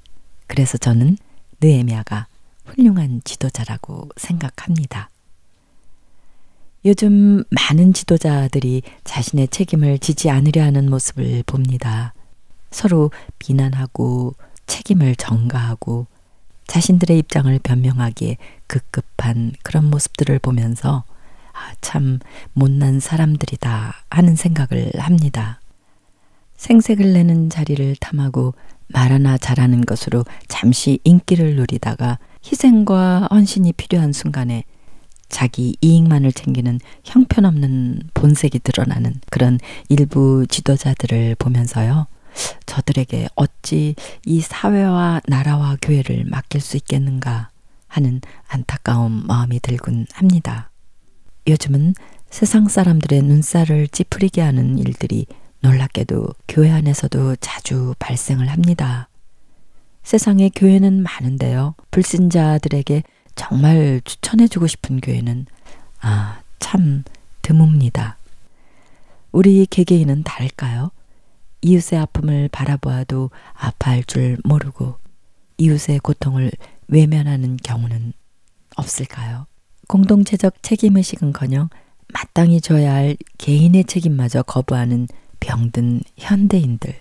그래서 저는 느에미아가 훌륭한 지도자라고 생각합니다. 요즘 많은 지도자들이 자신의 책임을 지지 않으려 하는 모습을 봅니다. 서로 비난하고 책임을 전가하고 자신들의 입장을 변명하기에 급급한 그런 모습들을 보면서 아, 참 못난 사람들이다 하는 생각을 합니다. 생색을 내는 자리를 탐하고 말 하나 잘하는 것으로 잠시 인기를 누리다가 희생과 헌신이 필요한 순간에 자기 이익만을 챙기는 형편없는 본색이 드러나는 그런 일부 지도자들을 보면서요. 저들에게 어찌 이 사회와 나라와 교회를 맡길 수 있겠는가 하는 안타까운 마음이 들곤 합니다. 요즘은 세상 사람들의 눈살을 찌푸리게 하는 일들이 놀랍게도 교회 안에서도 자주 발생을 합니다. 세상에 교회는 많은데요. 불신자들에게 정말 추천해주고 싶은 교회는 아, 참 드뭅니다. 우리 개개인은 다를까요? 이웃의 아픔을 바라보아도 아파할 줄 모르고 이웃의 고통을 외면하는 경우는 없을까요? 공동체적 책임의식은커녕 마땅히 져야 할 개인의 책임마저 거부하는 병든 현대인들.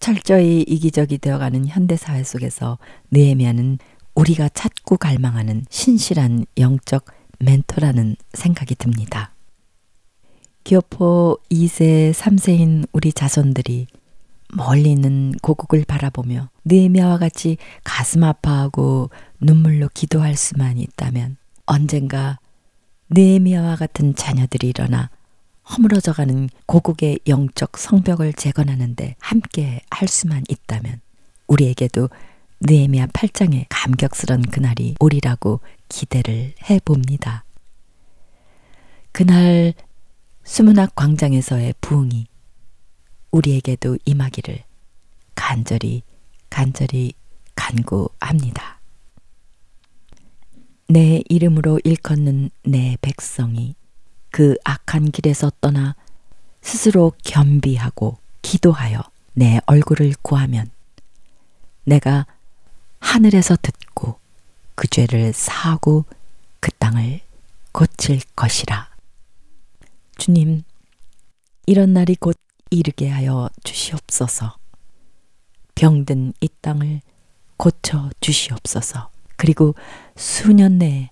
철저히 이기적이 되어가는 현대사회 속에서 느헤미야는 우리가 찾고 갈망하는 신실한 영적 멘토라는 생각이 듭니다. 기어포 2세, 3세인 우리 자손들이 멀리 있는 고국을 바라보며 느헤미야와 같이 가슴 아파하고 눈물로 기도할 수만 있다면 언젠가 느헤미야와 같은 자녀들이 일어나 허물어져가는 고국의 영적 성벽을 재건하는데 함께 할 수만 있다면 우리에게도 느헤미야 8장의 감격스런 그날이 오리라고 기대를 해봅니다. 그날 수문학 광장에서의 부흥이 우리에게도 임하기를 간절히 간절히 간구합니다. 내 이름으로 일컫는 내 백성이 그 악한 길에서 떠나 스스로 겸비하고 기도하여 내 얼굴을 구하면 내가 하늘에서 듣고 그 죄를 사하고 그 땅을 고칠 것이라. 주님, 이런 날이 곧 이르게 하여 주시옵소서. 병든 이 땅을 고쳐 주시옵소서. 그리고 수년 내에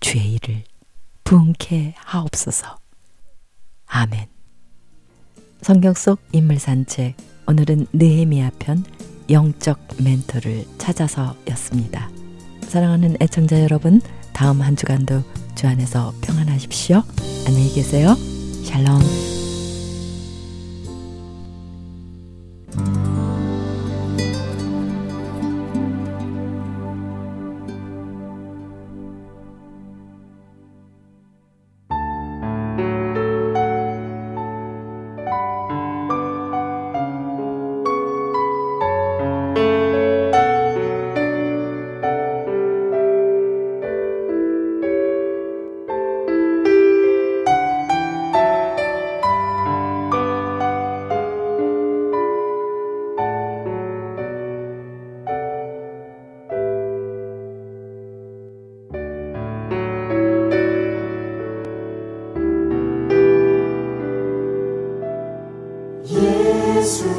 주의 일을 부흥케 하옵소서. 아멘. 성경 속 인물 산책 오늘은 느헤미야 편 영적 멘토를 찾아서였습니다. 사랑하는 애청자 여러분, 다음 한 주간도 주 안에서 평안하십시오. 안녕히 계세요. 샬롬. 그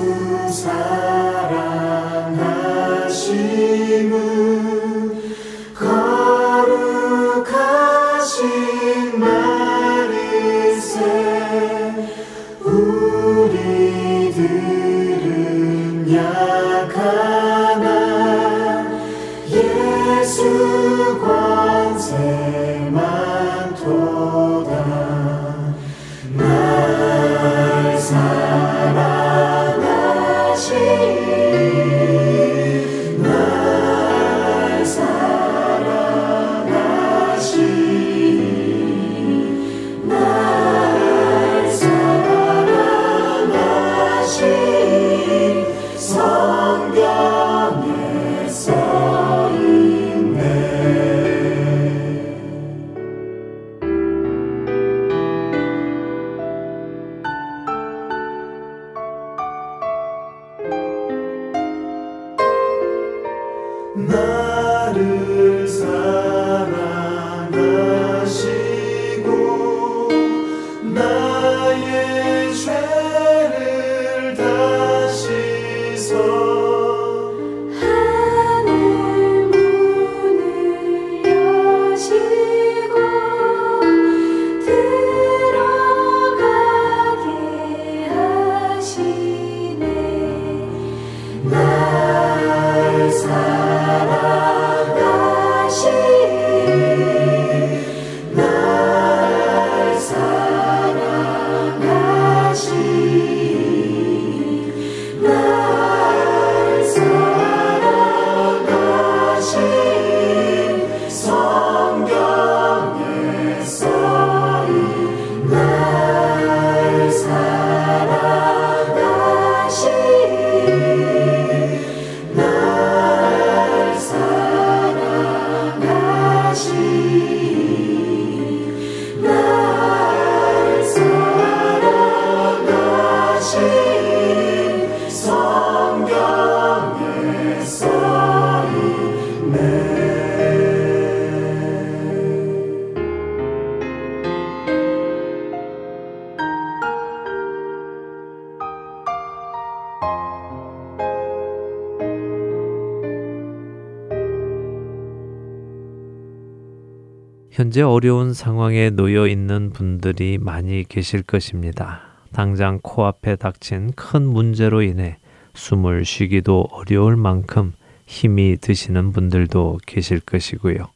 현재 어려운 상황에 놓여 있는 분들이 많이 계실 것입니다. 당장 코앞에 닥친 큰 문제로 인해 숨을 쉬기도 어려울 만큼 힘이 드시는 분들도 계실 것이고요.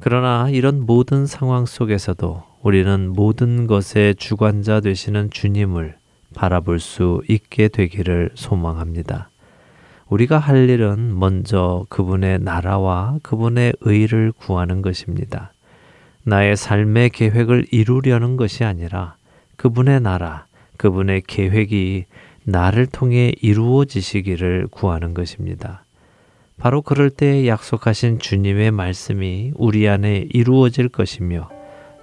그러나 이런 모든 상황 속에서도 우리는 모든 것의 주관자 되시는 주님을 바라볼 수 있게 되기를 소망합니다. 우리가 할 일은 먼저 그분의 나라와 그분의 의를 구하는 것입니다. 나의 삶의 계획을 이루려는 것이 아니라 그분의 나라, 그분의 계획이 나를 통해 이루어지시기를 구하는 것입니다. 바로 그럴 때 약속하신 주님의 말씀이 우리 안에 이루어질 것이며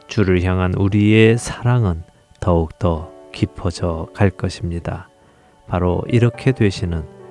주를 향한 우리의 사랑은 더욱더 깊어져 갈 것입니다. 바로 이렇게 되시는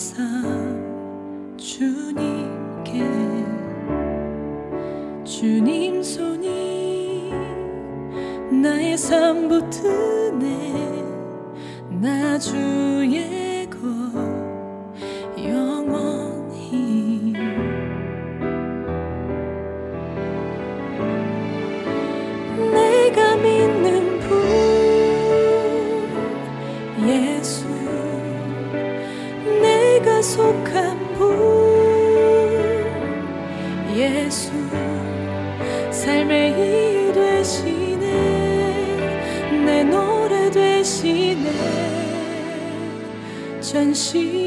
삶 주님께 주님 손이 나의 삶 붙드네 나 주의 전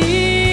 feliz.